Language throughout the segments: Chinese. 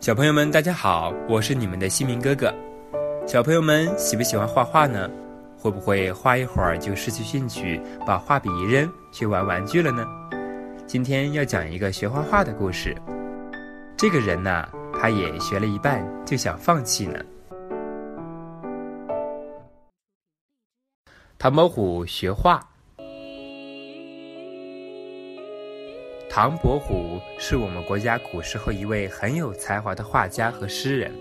小朋友们，大家好，我是你们的西明哥哥。小朋友们喜不喜欢画画呢？会不会画一会儿就失去兴趣，把画笔一扔去玩玩具了呢？今天要讲一个学画画的故事。这个人呢，他也学了一半就想放弃呢。唐伯虎学画。唐伯虎是我们国家古时候一位很有才华的画家和诗人。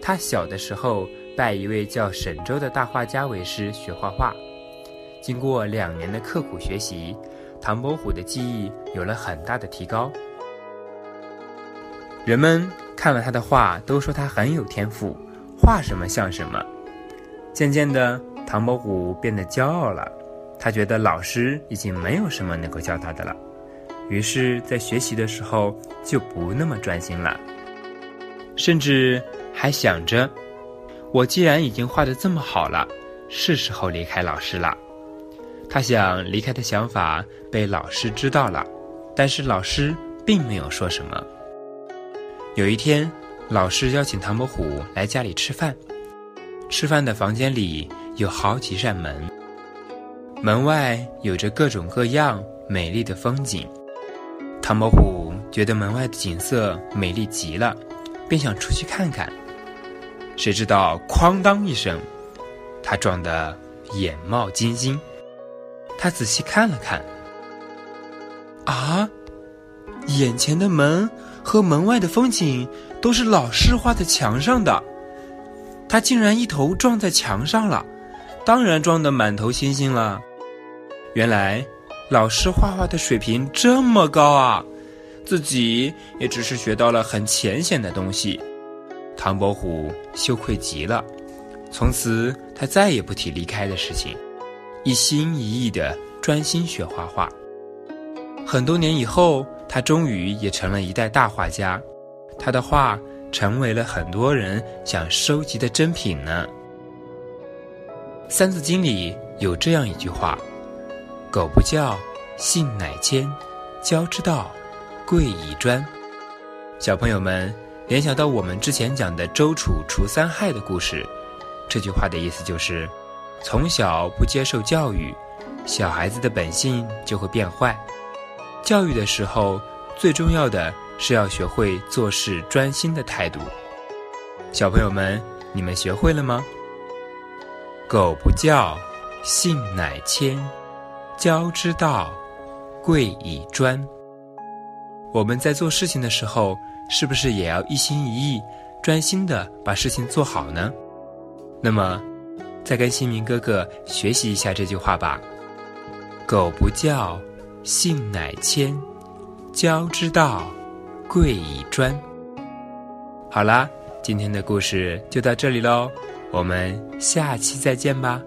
他小的时候拜一位叫沈周的大画家为师学画画。经过两年的刻苦学习，唐伯虎的技艺有了很大的提高。人们看了他的画，都说他很有天赋，画什么像什么。渐渐的，唐伯虎变得骄傲了，他觉得老师已经没有什么能够教他的了。于是，在学习的时候就不那么专心了，甚至还想着：我既然已经画的这么好了，是时候离开老师了。他想离开的想法被老师知道了，但是老师并没有说什么。有一天，老师邀请唐伯虎来家里吃饭，吃饭的房间里有好几扇门，门外有着各种各样美丽的风景。唐伯虎觉得门外的景色美丽极了，便想出去看看。谁知道“哐当”一声，他撞得眼冒金星。他仔细看了看，啊，眼前的门和门外的风景都是老师画在墙上的。他竟然一头撞在墙上了，当然撞得满头星星了。原来。老师画画的水平这么高啊，自己也只是学到了很浅显的东西。唐伯虎羞愧极了，从此他再也不提离开的事情，一心一意的专心学画画。很多年以后，他终于也成了一代大画家，他的画成为了很多人想收集的珍品呢。《三字经》里有这样一句话。狗不教，性乃迁，教之道，贵以专。小朋友们联想到我们之前讲的周楚除三害的故事，这句话的意思就是：从小不接受教育，小孩子的本性就会变坏。教育的时候，最重要的是要学会做事专心的态度。小朋友们，你们学会了吗？狗不教，性乃迁。教之道，贵以专。我们在做事情的时候，是不是也要一心一意、专心的把事情做好呢？那么，再跟新民哥哥学习一下这句话吧：“狗不教，性乃迁。教之道，贵以专。”好啦，今天的故事就到这里喽，我们下期再见吧。